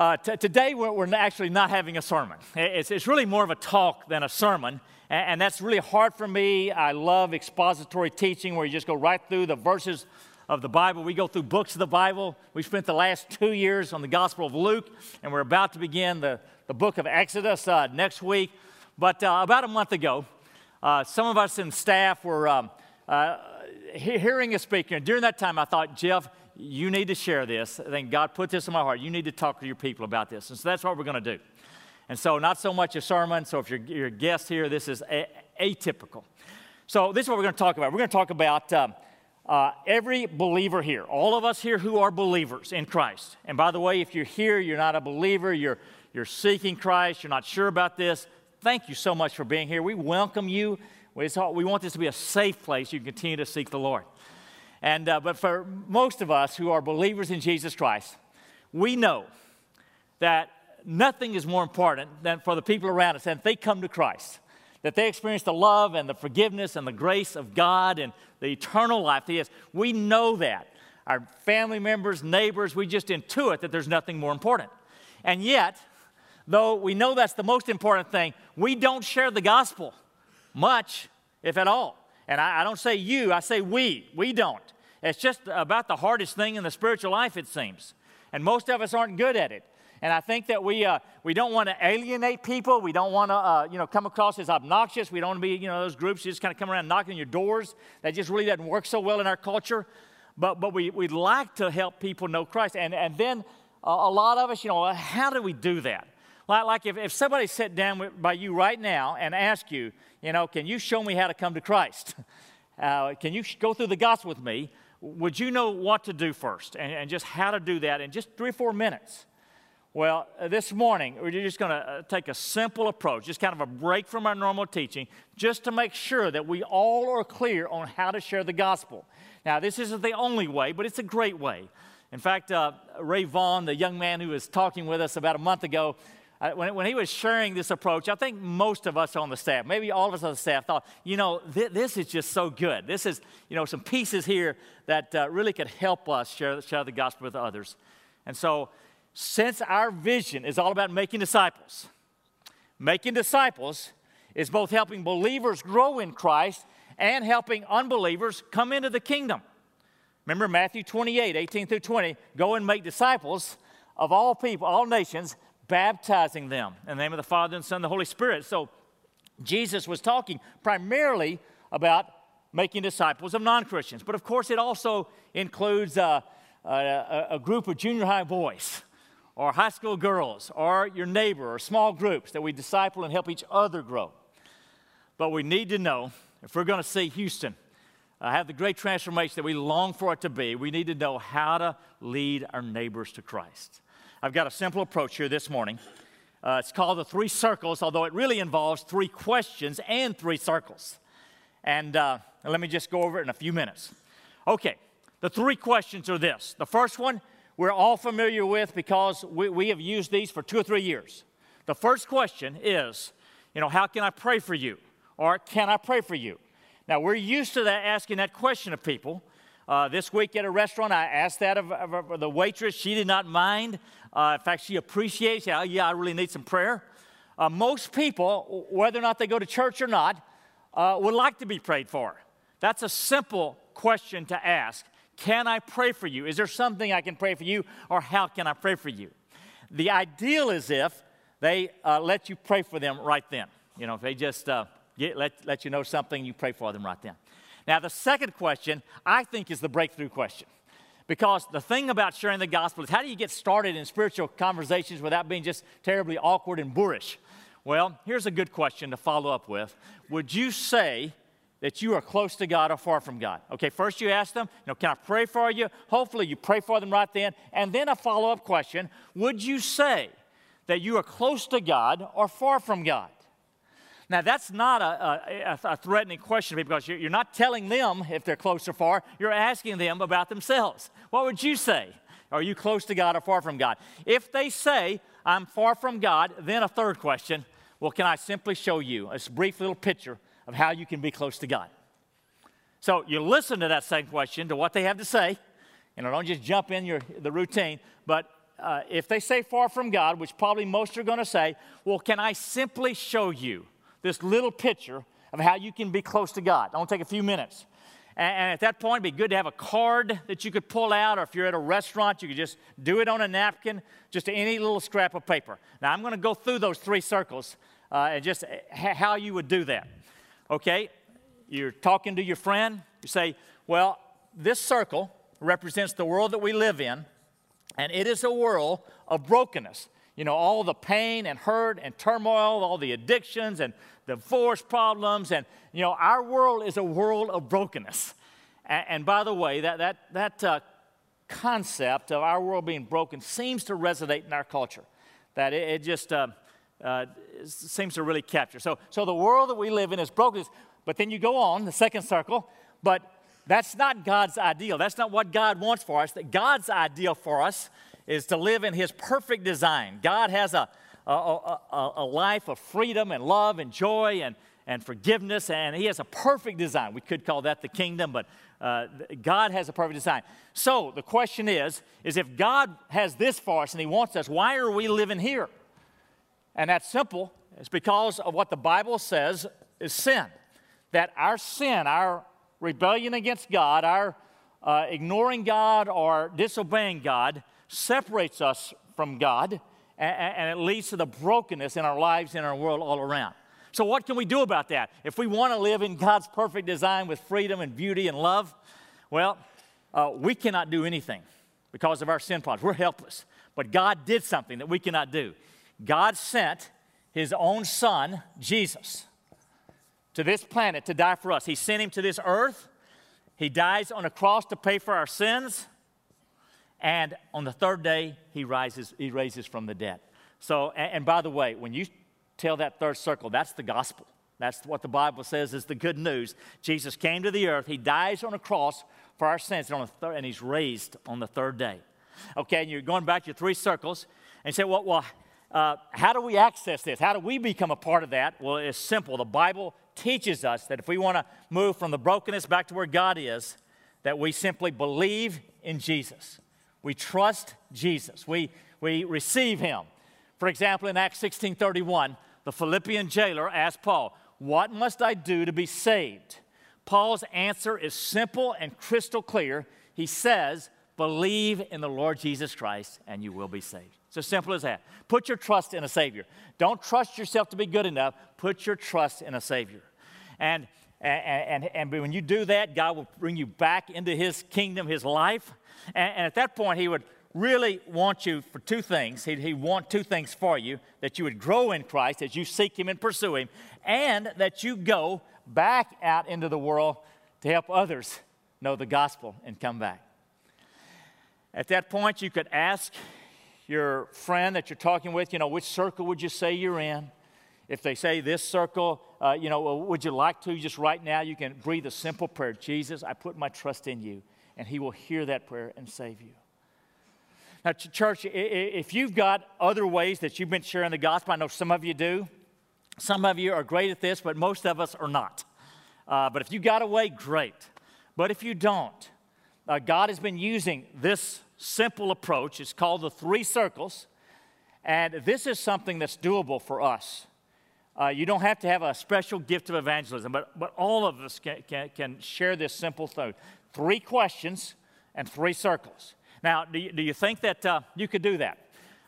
Uh, t- today, we're, we're, actually not having a sermon. It's, it's, really more of a talk than a sermon. And, and, that's really hard for me. I love expository teaching where you just go right through the verses of the Bible. We go through books of the Bible. We spent the last two years on the Gospel of Luke, and we're about to begin the, the book of Exodus uh, next week. But uh, about a month ago, uh, some of us in staff were um, uh, hearing a speaker. And during that time, I thought, Jeff, you need to share this. I think God put this in my heart. You need to talk to your people about this. And so that's what we're going to do. And so, not so much a sermon. So, if you're, you're a guest here, this is a- atypical. So, this is what we're going to talk about. We're going to talk about um, uh, every believer here, all of us here who are believers in Christ. And by the way, if you're here, you're not a believer, you're, you're seeking Christ, you're not sure about this, thank you so much for being here. We welcome you. We, we want this to be a safe place you can continue to seek the Lord. And, uh, but for most of us who are believers in Jesus Christ, we know that nothing is more important than for the people around us that they come to Christ, that they experience the love and the forgiveness and the grace of God and the eternal life He has. We know that. Our family members, neighbors, we just intuit that there's nothing more important. And yet, though we know that's the most important thing, we don't share the gospel much, if at all. And I, I don't say you, I say we. We don't. It's just about the hardest thing in the spiritual life, it seems. And most of us aren't good at it. And I think that we, uh, we don't want to alienate people. We don't want to, uh, you know, come across as obnoxious. We don't want to be, you know, those groups just kind of come around knocking on your doors. That just really doesn't work so well in our culture. But, but we, we'd like to help people know Christ. And, and then uh, a lot of us, you know, how do we do that? Like, like if, if somebody sat down with, by you right now and asked you, you know, can you show me how to come to Christ? Uh, can you go through the gospel with me? Would you know what to do first and, and just how to do that in just three or four minutes? Well, uh, this morning, we're just going to uh, take a simple approach, just kind of a break from our normal teaching, just to make sure that we all are clear on how to share the gospel. Now, this isn't the only way, but it's a great way. In fact, uh, Ray Vaughn, the young man who was talking with us about a month ago, when, when he was sharing this approach, I think most of us on the staff, maybe all of us on the staff, thought, you know, th- this is just so good. This is, you know, some pieces here that uh, really could help us share, share the gospel with others. And so, since our vision is all about making disciples, making disciples is both helping believers grow in Christ and helping unbelievers come into the kingdom. Remember Matthew 28, 18 through 20, go and make disciples of all people, all nations, baptizing them in the name of the Father and Son and the Holy Spirit. So Jesus was talking primarily about making disciples of non Christians. But of course, it also includes uh, a, a, group of junior high boys or high school girls or your neighbor or small groups that we disciple and help each other grow. But we need to know if we're going to see Houston uh, have the great transformation that we long for it to be, we need to know how to lead our neighbors to Christ. I've got a simple approach here this morning. Uh, it's called the three circles, although it really involves three questions and three circles. And uh, let me just go over it in a few minutes. Okay, the three questions are this. The first one we're all familiar with because we, we have used these for two or three years. The first question is, you know, how can I pray for you? Or can I pray for you? Now, we're used to that, asking that question of people. Uh, this week at a restaurant, I asked that of, of, of the waitress. She did not mind. Uh, in fact, she appreciates, yeah, yeah, I really need some prayer. Uh, most people, whether or not they go to church or not, uh, would like to be prayed for. That's a simple question to ask. Can I pray for you? Is there something I can pray for you, or how can I pray for you? The ideal is if they uh, let you pray for them right then. You know, if they just uh, get, let, let you know something, you pray for them right then. Now, the second question, I think, is the breakthrough question. Because the thing about sharing the gospel is how do you get started in spiritual conversations without being just terribly awkward and boorish? Well, here's a good question to follow up with. Would you say that you are close to God or far from God? Okay, first you ask them, you know, can I pray for you? Hopefully you pray for them right then. And then a follow up question Would you say that you are close to God or far from God? Now, that's not a, a, a threatening question because you're, not telling them if they're close or far, you're asking them about themselves. What would you say? Are you close to God or far from God? If they say, I'm far from God, then a third question, well, can I simply show you a brief little picture of how you can be close to God? So you listen to that second question, to what they have to say. Know, don't just jump in your, the routine, but uh, if they say far from God, which probably most are going to say, well, can I simply show you this little picture of how you can be close to God? It'll take a few minutes. And, at that point, it'd be good to have a card that you could pull out, or if you're at a restaurant, you could just do it on a napkin, just any little scrap of paper. Now, I'm going to go through those three circles uh, and just how you would do that. Okay? You're talking to your friend, you say, well, this circle represents the world that we live in, and it is a world of brokenness. You know, all the pain and hurt and turmoil, all the addictions and divorce problems. And, you know, our world is a world of brokenness. And, and by the way, that, that, that uh, concept of our world being broken seems to resonate in our culture. That it, it just uh, uh, seems to really capture. So, so the world that we live in is broken. But then you go on, the second circle, but that's not God's ideal. That's not what God wants for us. That God's ideal for us is to live in His perfect design. God has a, a, a, a, life of freedom and love and joy and, and forgiveness, and He has a perfect design. We could call that the kingdom, but uh, God has a perfect design. So the question is, is if God has this for us and He wants us, why are we living here? And that's simple. It's because of what the Bible says is sin. That our sin, our rebellion against God, our uh, ignoring God or disobeying God, separates us from God and, it leads to the brokenness in our lives and our world all around. So, what can we do about that? If we want to live in God's perfect design with freedom and beauty and love, well, uh, we cannot do anything because of our sin problems. We're helpless. But God did something that we cannot do. God sent His own Son, Jesus, to this planet to die for us. He sent Him to this earth. He dies on a cross to pay for our sins. And on the third day, he rises, he raises from the dead. So, and, and by the way, when you tell that third circle, that's the gospel. That's what the Bible says is the good news. Jesus came to the earth, he dies on a cross for our sins, and, third, and he's raised on the third day. Okay, and you're going back to three circles, and say, well, well uh, how do we access this? How do we become a part of that? Well, it's simple. The Bible teaches us that if we want to move from the brokenness back to where God is, that we simply believe in Jesus. We trust Jesus. We, we receive him. For example, in Acts 16 31, the Philippian jailer asked Paul, What must I do to be saved? Paul's answer is simple and crystal clear. He says, Believe in the Lord Jesus Christ and you will be saved. It's as simple as that. Put your trust in a Savior. Don't trust yourself to be good enough. Put your trust in a Savior. And, and, and, and when you do that, God will bring you back into His kingdom, His life. And, and at that point, he would really want you for two things. He'd, he'd want two things for you that you would grow in Christ as you seek Him and pursue Him, and that you go back out into the world to help others know the gospel and come back. At that point, you could ask your friend that you're talking with, you know, which circle would you say you're in? If they say this circle, uh, you know, would you like to just right now, you can breathe a simple prayer Jesus, I put my trust in you and He will hear that prayer and save you. Now, church, if you've got other ways that you've been sharing the gospel, I know some of you do. Some of you are great at this, but most of us are not. Uh, but if you got a way, great. But if you don't, uh, God has been using this simple approach. It's called the three circles. And this is something that's doable for us. Uh, you don't have to have a special gift of evangelism, but, but all of us can, can, can share this simple thing three questions and three circles. Now, do you, do you think that uh, you could do that?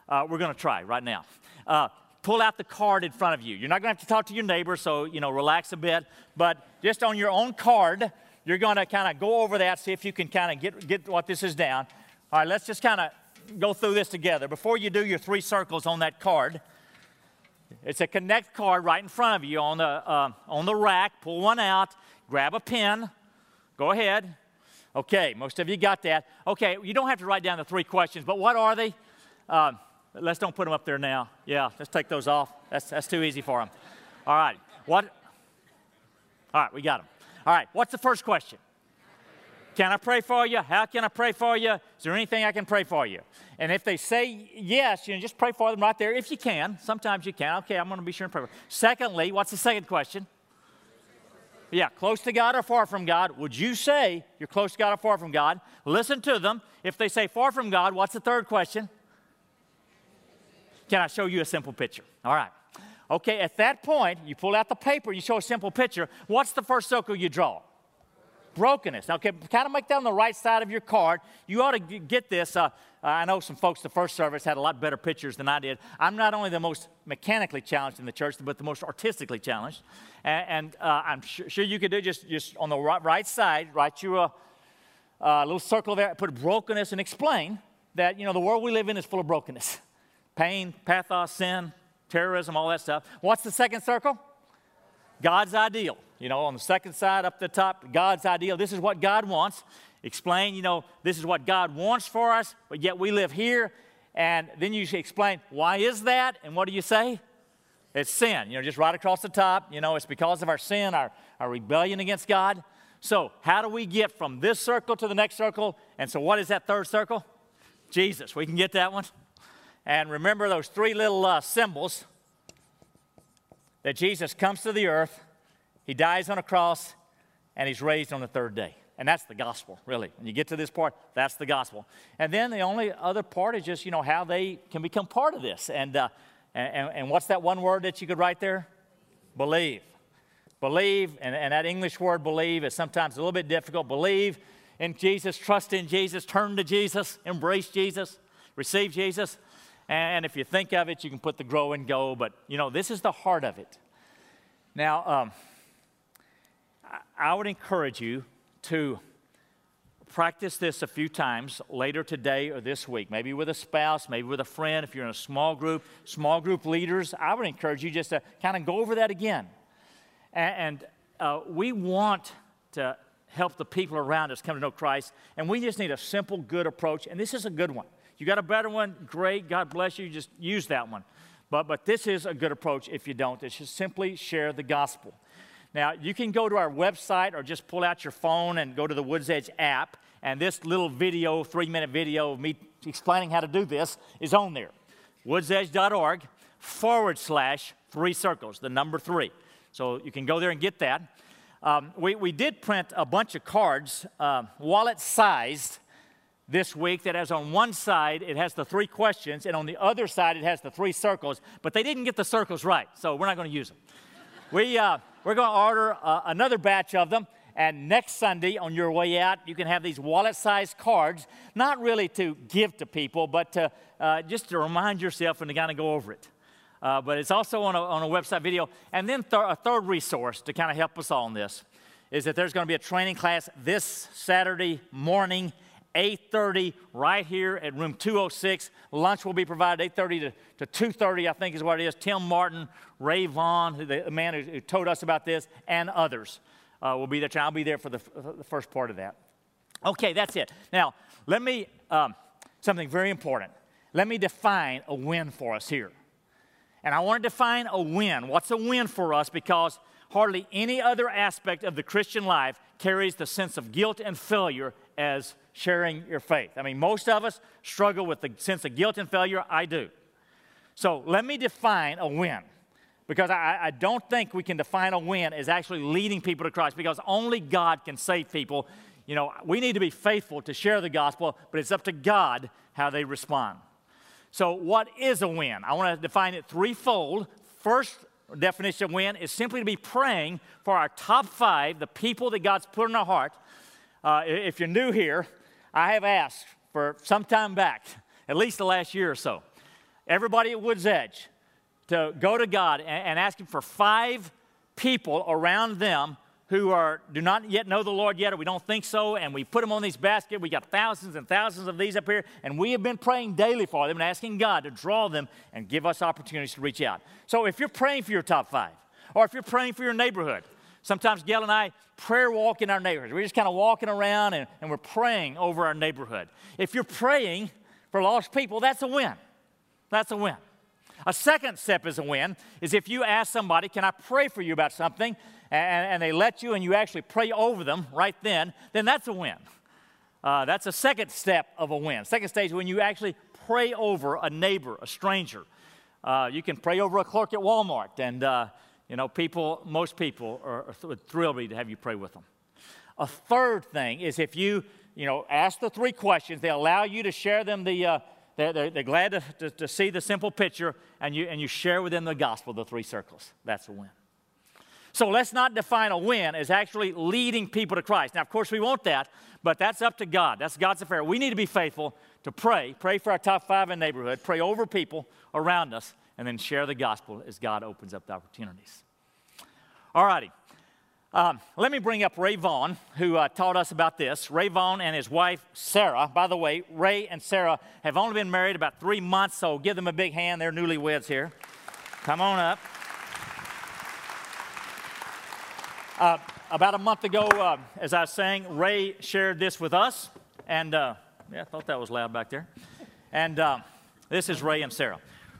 Uh, we're going to try right now. Uh, pull out the card in front of you. You're not going to have to talk to your neighbor, so, you know, relax a bit. But just on your own card, you're going to kind of go over that, see if you can kind of get, get what this is down. All right, let's just kind of go through this together. Before you do your three circles on that card, it's a connect card right in front of you on the, uh, on the rack. Pull one out, grab a pen. Go ahead. Okay, most of you got that. Okay, you don't have to write down the three questions, but what are they? Uh, let's don't put them up there now. Yeah, let's take those off. That's, that's too easy for them. All right, what? All right, we got them. All right, what's the first question? Can I pray for you? How can I pray for you? Is there anything I can pray for you? And if they say yes, you know, just pray for them right there if you can. Sometimes you can. Okay, I'm going to be sure and pray. Secondly, what's the second question? Yeah, close to God or far from God? Would you say you're close to God or far from God? Listen to them. If they say far from God, what's the third question? Can I show you a simple picture? All right. Okay, at that point, you pull out the paper, you show a simple picture. What's the first circle you draw? Brokenness. Okay, kind of make that on the right side of your card. You ought to get this. Uh, I know some folks, the first service, had a lot better pictures than I did. I'm not only the most mechanically challenged in the church, but the most artistically challenged. And, and uh, I'm sure, sure, you could do just, just on the right, right side, write you a, a little circle there, put brokenness, and explain that, you know, the world we live in is full of brokenness pain, pathos, sin, terrorism, all that stuff. What's the second circle? God's ideal. You know, on the second side up the top, God's ideal. This is what God wants. Explain, you know, this is what God wants for us, but yet we live here. And then you explain, why is that? And what do you say? It's sin. You know, just right across the top. You know, it's because of our sin, our, our rebellion against God. So, how do we get from this circle to the next circle? And so, what is that third circle? Jesus. We can get that one. And remember those three little uh, symbols that Jesus comes to the earth, he dies on a cross, and he's raised on the third day. And that's the gospel, really. When you get to this part, that's the gospel. And then the only other part is just, you know, how they can become part of this. And, uh, and, and what's that one word that you could write there? Believe. Believe, and, and that English word believe is sometimes a little bit difficult. Believe in Jesus, trust in Jesus, turn to Jesus, embrace Jesus, receive Jesus. And if you think of it, you can put the grow and go, but you know, this is the heart of it. Now, um, I would encourage you to practice this a few times later today or this week, maybe with a spouse, maybe with a friend. If you're in a small group, small group leaders, I would encourage you just to kind of go over that again. And, uh, we want to help the people around us come to know Christ, and we just need a simple, good approach, and this is a good one. You got a better one? Great. God bless you. Just use that one. But, but this is a good approach if you don't. It's just simply share the gospel. Now, you can go to our website or just pull out your phone and go to the Woods Edge app, and this little video, three minute video of me explaining how to do this, is on there. woodsedge.org forward slash three circles, the number three. So you can go there and get that. Um, we, we did print a bunch of cards, uh, wallet sized, this week that has on one side it has the three questions and on the other side it has the three circles but they didn't get the circles right so we're not going to use them. We, uh, we're going to order uh, another batch of them and next sunday on your way out you can have these wallet-sized cards not really to give to people but to, uh, just to remind yourself and to kind of go over it. Uh, but it's also on a, on a website video. And then th- a third resource to kind of help us all in this is that there's going to be a training class this saturday morning 8.30 right here at room 206 lunch will be provided 8.30 to, to 2.30 i think is what it is. Tim martin ray vaughn who the man who, told us about this and others uh, will be there. I'll be there for the, for the, first part of that. Okay that's it. Now let me um, something very important. Let me define a win for us here. And i want to define a win. What's a win for us? Because hardly any other aspect of the christian life carries the sense of guilt and failure as sharing your faith. I mean, most of us struggle with the sense of guilt and failure. I do. So let me define a win because I, I, don't think we can define a win as actually leading people to Christ because only God can save people. You know, we need to be faithful to share the gospel, but it's up to God how they respond. So, what is a win? I want to define it threefold. First definition of win is simply to be praying for our top five, the people that God's put in our heart. Uh, if you're new here, I have asked for some time back, at least the last year or so, everybody at Woods Edge to go to God and, and ask Him for five people around them who are do not yet know the Lord yet, or we don't think so, and we put them on these baskets. We got thousands and thousands of these up here, and we have been praying daily for them and asking God to draw them and give us opportunities to reach out. So if you're praying for your top five, or if you're praying for your neighborhood, Sometimes Gail and I prayer walk in our neighborhood. We're just kind of walking around and, and we're praying over our neighborhood. If you're praying for lost people, that's a win. That's a win. A second step is a win is if you ask somebody, Can I pray for you about something? And, and they let you and you actually pray over them right then, then that's a win. Uh, that's a second step of a win. Second stage when you actually pray over a neighbor, a stranger. Uh, you can pray over a clerk at Walmart and uh, you know, people, most people are, are thrilled to have you pray with them. A third thing is if you, you know, ask the three questions, they allow you to share them the, uh, they're, they're, they're glad to, to, to see the simple picture, and you, and you share with them the gospel, the three circles. That's a win. So let's not define a win as actually leading people to Christ. Now, of course, we want that, but that's up to God. That's God's affair. We need to be faithful to pray, pray for our top five in the neighborhood, pray over people around us, and then share the gospel as God opens up the opportunities. All righty. Um, let me bring up Ray Vaughn, who uh, taught us about this. Ray Vaughn and his wife, Sarah. By the way, Ray and Sarah have only been married about three months, so give them a big hand. They're newlyweds here. Come on up. Uh, about a month ago, uh, as I was saying, Ray shared this with us, and uh, yeah, I thought that was loud back there. And uh, this is Ray and Sarah.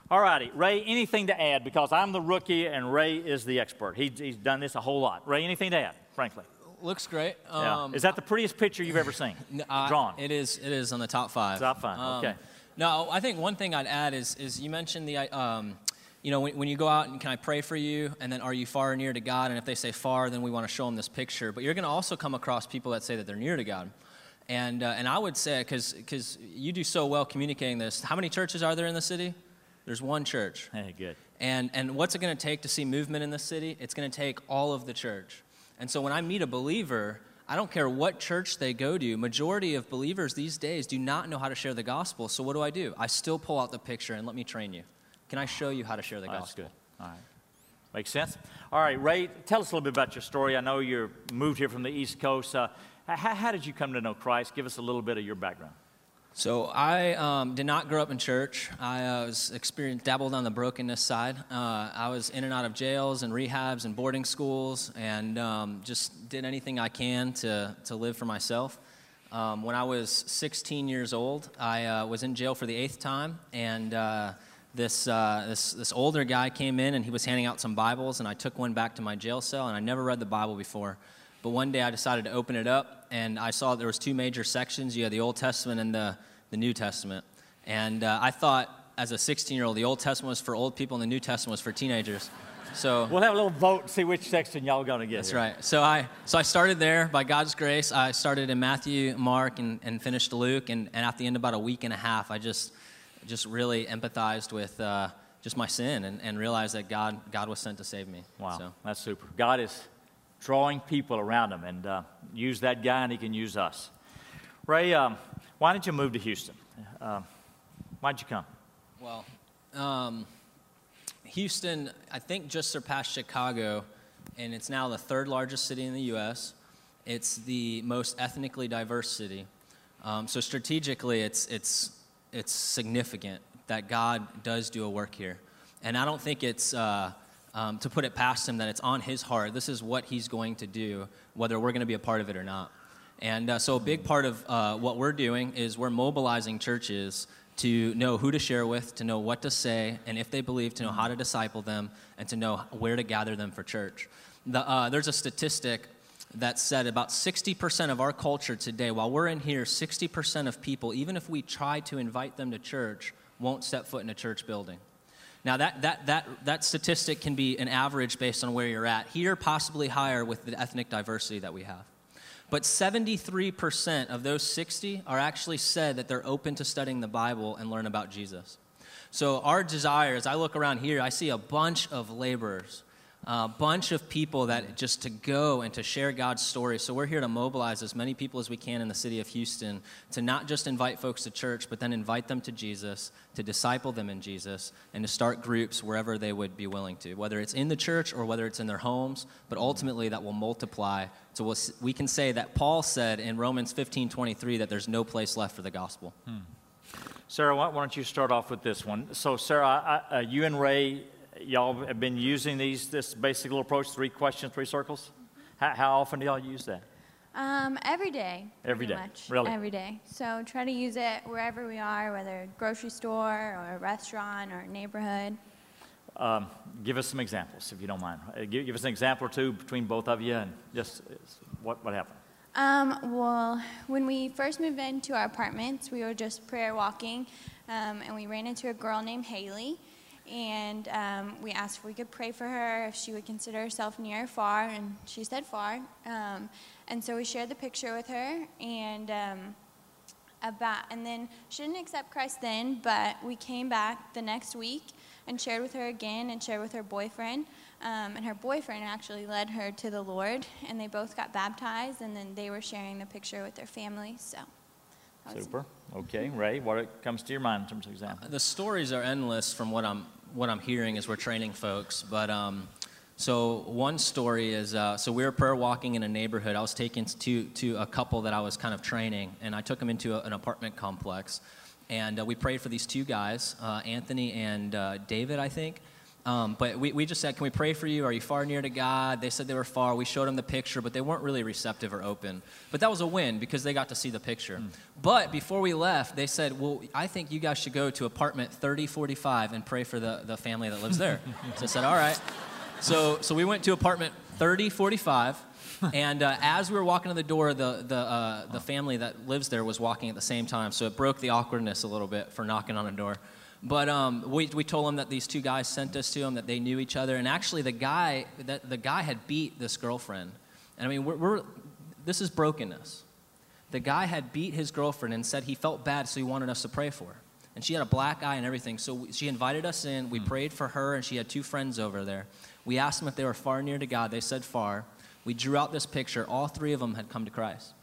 All righty, Ray, anything to add? Because I'm the rookie and Ray is the expert. He, he's done this a whole lot. Ray, anything to add, frankly? Looks great. Yeah. Um, is that the prettiest picture you've ever seen? Uh, Drawn. It is. It is on the top five. Top five. Um, okay. No, I think one thing I'd add is is you mentioned the um, you know, when, when, you go out and can I pray for you? And then are you far or near to God? And if they say far, then we want to show them this picture. But you're going to also come across people that say that they're near to God. And, uh, and I would say, because you do so well communicating this, how many churches are there in the city? There's one church. Hey, good. And, and what's it going to take to see movement in the city? It's going to take all of the church. And so when I meet a believer, I don't care what church they go to, majority of believers these days do not know how to share the gospel. So what do I do? I still pull out the picture and let me train you. Can I show you how to share the gospel? That's good. All right. Makes sense. All right, Ray, tell us a little bit about your story. I know you moved here from the East Coast. Uh, how, how, did you come to know Christ? Give us a little bit of your background. So I um, did not grow up in church. I uh, was experienced dabbled on the brokenness side. Uh, I was in and out of jails and rehabs and boarding schools, and um, just did anything I can to to live for myself. Um, when I was 16 years old, I uh, was in jail for the eighth time, and uh, this, uh, this, this older guy came in and he was handing out some Bibles, and I took one back to my jail cell, and I never read the Bible before. But one day I decided to open it up, and I saw there was two major sections. You had the Old Testament and the, the New Testament. And uh, I thought, as a 16-year-old, the Old Testament was for old people, and the New Testament was for teenagers. So we'll have a little vote see which section y'all gonna get. That's here. right. So I so I started there by God's grace. I started in Matthew, Mark, and, and finished Luke. And, and at the end, of about a week and a half, I just just really empathized with uh, just my sin and, and realized that God, God was sent to save me. Wow, so. that's super. God is drawing people around him and uh, use that guy and he can use us. Ray, um, why did you move to Houston? Uh, why'd you come? Well, um, Houston, I think, just surpassed Chicago, and it's now the third largest city in the U.S. It's the most ethnically diverse city. Um, so strategically, it's, it's it's significant that God does do a work here. And I don't think it's, uh, um, to put it past him, that it's on his heart. This is what he's going to do, whether we're going to be a part of it or not. And uh, so, a big part of uh, what we're doing is we're mobilizing churches to know who to share with, to know what to say, and if they believe, to know how to disciple them, and to know where to gather them for church. The, uh, there's a statistic that said about 60% of our culture today, while we're in here, 60% of people, even if we try to invite them to church, won't step foot in a church building. Now, that, that, that, that statistic can be an average based on where you're at. Here, possibly higher with the ethnic diversity that we have. But 73% of those 60 are actually said that they're open to studying the Bible and learn about Jesus. So, our desire, as I look around here, I see a bunch of laborers a bunch of people that just to go and to share God's story. So we're here to mobilize as many people as we can in the city of Houston to not just invite folks to church, but then invite them to Jesus, to disciple them in Jesus, and to start groups wherever they would be willing to, whether it's in the church or whether it's in their homes. But ultimately, that will multiply. So we can say that Paul said in Romans 15 23 that there's no place left for the gospel. Hmm. Sarah, why, don't you start off with this one? So, Sarah, I, uh, you and Ray y'all have been using these this basic little approach, three questions, three circles. How, how often do y'all use that? Um, every day. Every day. Much. Really? Every day. So try to use it wherever we are, whether grocery store or a restaurant or a neighborhood. Um, give us some examples, if you don't mind. Uh, give, give, us an example or two between both of you and just what, what happened. Um, well, when we first moved into our apartments, we were just prayer walking, um, and we ran into a girl named Haley and um, we asked if we could pray for her, if she would consider herself near or far, and she said far. Um, and so we shared the picture with her, and um, about, and then she didn't accept Christ then, but we came back the next week and shared with her again and shared with her boyfriend. Um, and her boyfriend actually led her to the Lord, and they both got baptized, and then they were sharing the picture with their family. So, Super. Okay, Ray, what comes to your mind in terms of example? The stories are endless from what I'm what I'm hearing as we're training folks. But um, so one story is uh, so we were prayer walking in a neighborhood. I was taken to to a couple that I was kind of training, and I took them into a, an apartment complex, and uh, we prayed for these two guys, uh, Anthony and uh, David, I think. Um, but we, we just said, Can we pray for you? Are you far near to God? They said they were far. We showed them the picture, but they weren't really receptive or open. But that was a win because they got to see the picture. But before we left, they said, Well, I think you guys should go to apartment 3045 and pray for the, the family that lives there. so I said, All right. So, so we went to apartment 3045. And uh, as we were walking to the door, the, the, uh, the family that lives there was walking at the same time. So it broke the awkwardness a little bit for knocking on a door. But um, we, we told them that these two guys sent us to them, that they knew each other. And actually, the guy, that, the guy had beat this girlfriend. And I mean, we're, we're, this is brokenness. The guy had beat his girlfriend and said he felt bad, so he wanted us to pray for her. And she had a black eye and everything. So we, she invited us in. We prayed for her, and she had two friends over there. We asked them if they were far near to God. They said far. We drew out this picture. All three of them had come to Christ.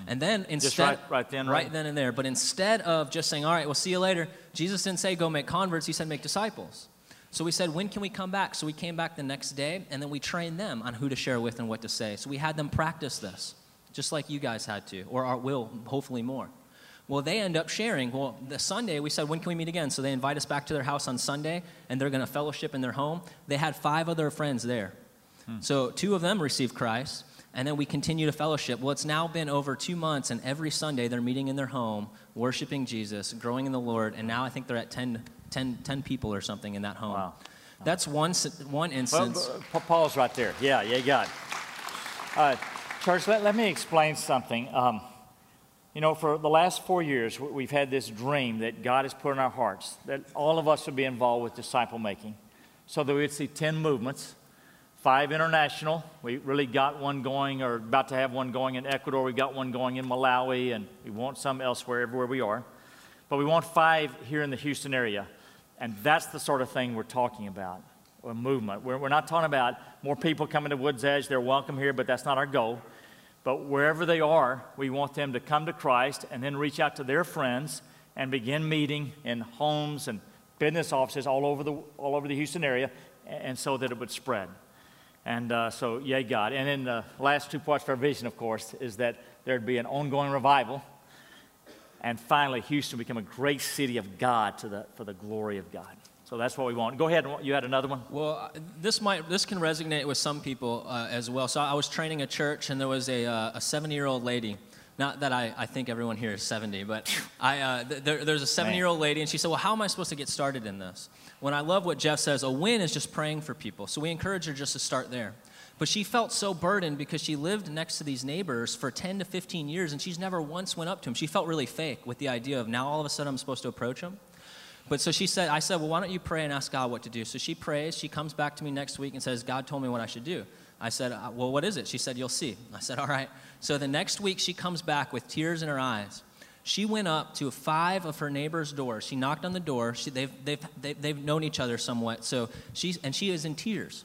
Mm. And then instead, right- right then, right? right then and there. But instead of just saying, "All right, we'll see you later," Jesus didn't say, "Go make converts." He said, "Make disciples." So we said, "When can we come back?" So we came back the next day, and then we trained them on who to share with and what to say. So we had them practice this, just like you guys had to, or are, will hopefully more. Well, they end up sharing. Well, the Sunday we said, "When can we meet again?" So they invite us back to their house on Sunday, and they're going to fellowship in their home. They had five other friends there. Hmm. So two of them received Christ, and then we continue to fellowship. Well, it's now been over two months, and every Sunday they're meeting in their home, worshiping Jesus, growing in the Lord, and now I think they're at 10, 10, 10 people or something in that home. Wow. That's one, one instance. b- pa- pause right there. Yeah, yeah, you got it. Uh, church, let, let me explain something. Um, you know, for the last four years, we've had this dream that God has put in our hearts that all of us would be involved with disciple making so that we'd see 10 movements, five international. We really got one going or about to have one going in Ecuador. We've got one going in Malawi, and we want some elsewhere, everywhere we are. But we want five here in the Houston area. And that's the sort of thing we're talking about a movement. We're, we're not talking about more people coming to Woods Edge. They're welcome here, but that's not our goal. But wherever they are, we want them to come to Christ and then reach out to their friends and begin meeting in homes and business offices all over the, all over the Houston area, and so that it would spread. And uh, so, yay, God. And then the last two parts of our vision, of course, is that there'd be an ongoing revival. And finally, Houston become a great city of God to the, for the glory of God. So that's what we want. Go ahead. You had another one? Well, this might this can resonate with some people uh, as well. So I was training a church, and there was a uh, a 70 year old lady. Not that I, I think everyone here is 70, but I, uh, th- there, there's a 70 year old lady, and she said, Well, how am I supposed to get started in this? When I love what Jeff says, a win is just praying for people. So we encourage her just to start there. But she felt so burdened because she lived next to these neighbors for 10 to 15 years, and she's never once went up to them. She felt really fake with the idea of now all of a sudden I'm supposed to approach them. But so she said, I said, well, why don't you pray and ask God what to do? So she prays. She comes back to me next week and says, God told me what I should do. I said, "Uh, well, what is it? She said, you'll see. I said, all right. So the next week she comes back with tears in her eyes. She went up to five of her neighbors' doors. She knocked on the door. She, they've, they've, they've, they've known each other somewhat. So she's, and she is in tears.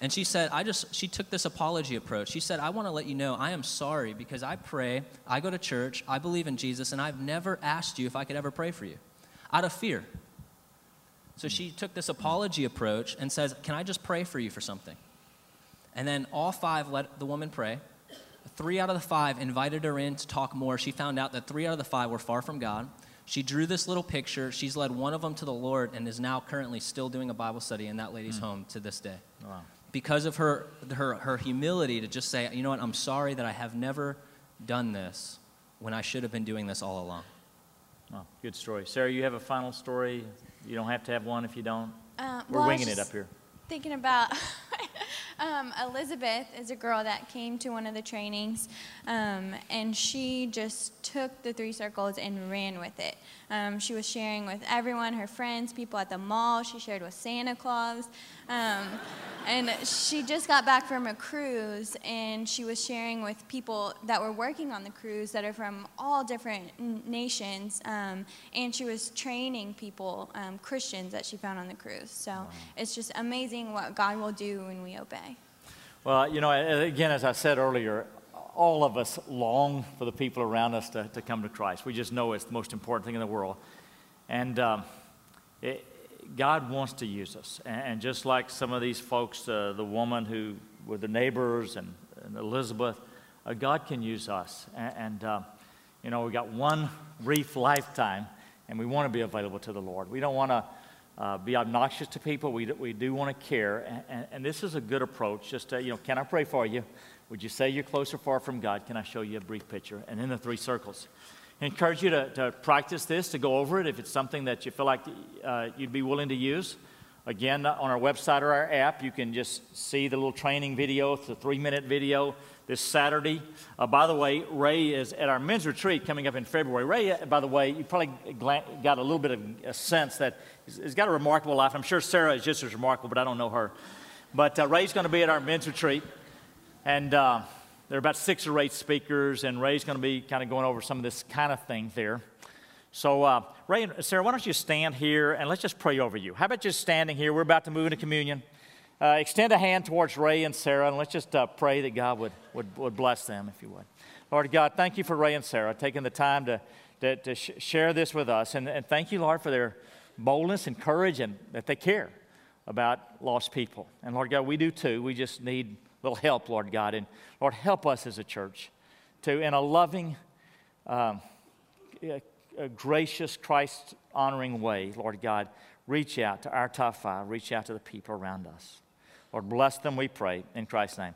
And she said, I just, she took this apology approach. She said, I want to let you know I am sorry because I pray, I go to church, I believe in Jesus, and I've never asked you if I could ever pray for you out of fear. So she took this apology approach and says, Can I just pray for you for something? And then all five let the woman pray. Three out of the five invited her in to talk more. She found out that three out of the five were far from God. She drew this little picture. She's led one of them to the Lord and is now currently still doing a Bible study in that lady's home to this day. Wow. Because of her, her, her humility to just say, you know what, I'm sorry that I have never done this when I should have been doing this all along. Oh, good story. Sarah, you have a final story? You don't have to have one if you don't. Uh, We're well, I was winging it up here. Thinking about, Um, Elizabeth is a girl that came to one of the trainings, um, and she just took the three circles and ran with it. Um, she was sharing with everyone, her friends, people at the mall. She shared with Santa Claus. Um, and she just got back from a cruise, and she was sharing with people that were working on the cruise that are from all different nations. Um, and she was training people, um, Christians that she found on the cruise. So wow. it's just amazing what God will do when we obey. Well, you know, again, as I said earlier, all of us long for the people around us to, to come to Christ. We just know it's the most important thing in the world. And um, it, God wants to use us. And, and just like some of these folks, uh, the woman who were the neighbors and, and Elizabeth, uh, God can use us. And, and uh, you know, we've got one brief lifetime, and we want to be available to the Lord. We don't want to uh, be obnoxious to people. We, we do want to care. And, and, and, this is a good approach. Just, to, you know, can I pray for you? Would you say you're close or far from God? Can I show you a brief picture? And in the three circles. I encourage you to, to practice this, to go over it if it's something that you feel like uh, you'd be willing to use. Again, on our website or our app, you can just see the little training video. It's a three minute video this Saturday. Uh, by the way, Ray is at our men's retreat coming up in February. Ray, uh, by the way, you probably got a little bit of a sense that he's got a remarkable life. I'm sure Sarah is just as remarkable, but I don't know her. But uh, Ray's going to be at our men's retreat. And uh, there are about six or eight speakers, and Ray's going to be kind of going over some of this kind of thing there. So, uh, Ray and Sarah, why don't you stand here and let's just pray over you? How about just standing here? We're about to move into communion. Uh, extend a hand towards Ray and Sarah, and let's just uh, pray that God would, would, would bless them, if you would. Lord God, thank you for Ray and Sarah taking the time to, to, to sh- share this with us. And, and thank you, Lord, for their boldness and courage and that they care about lost people. And Lord God, we do too. We just need a little help, Lord God. And Lord, help us as a church to, in a loving, um, a gracious, Christ honoring way, Lord God, reach out to our top five, reach out to the people around us. Lord, bless them, we pray, in Christ's name.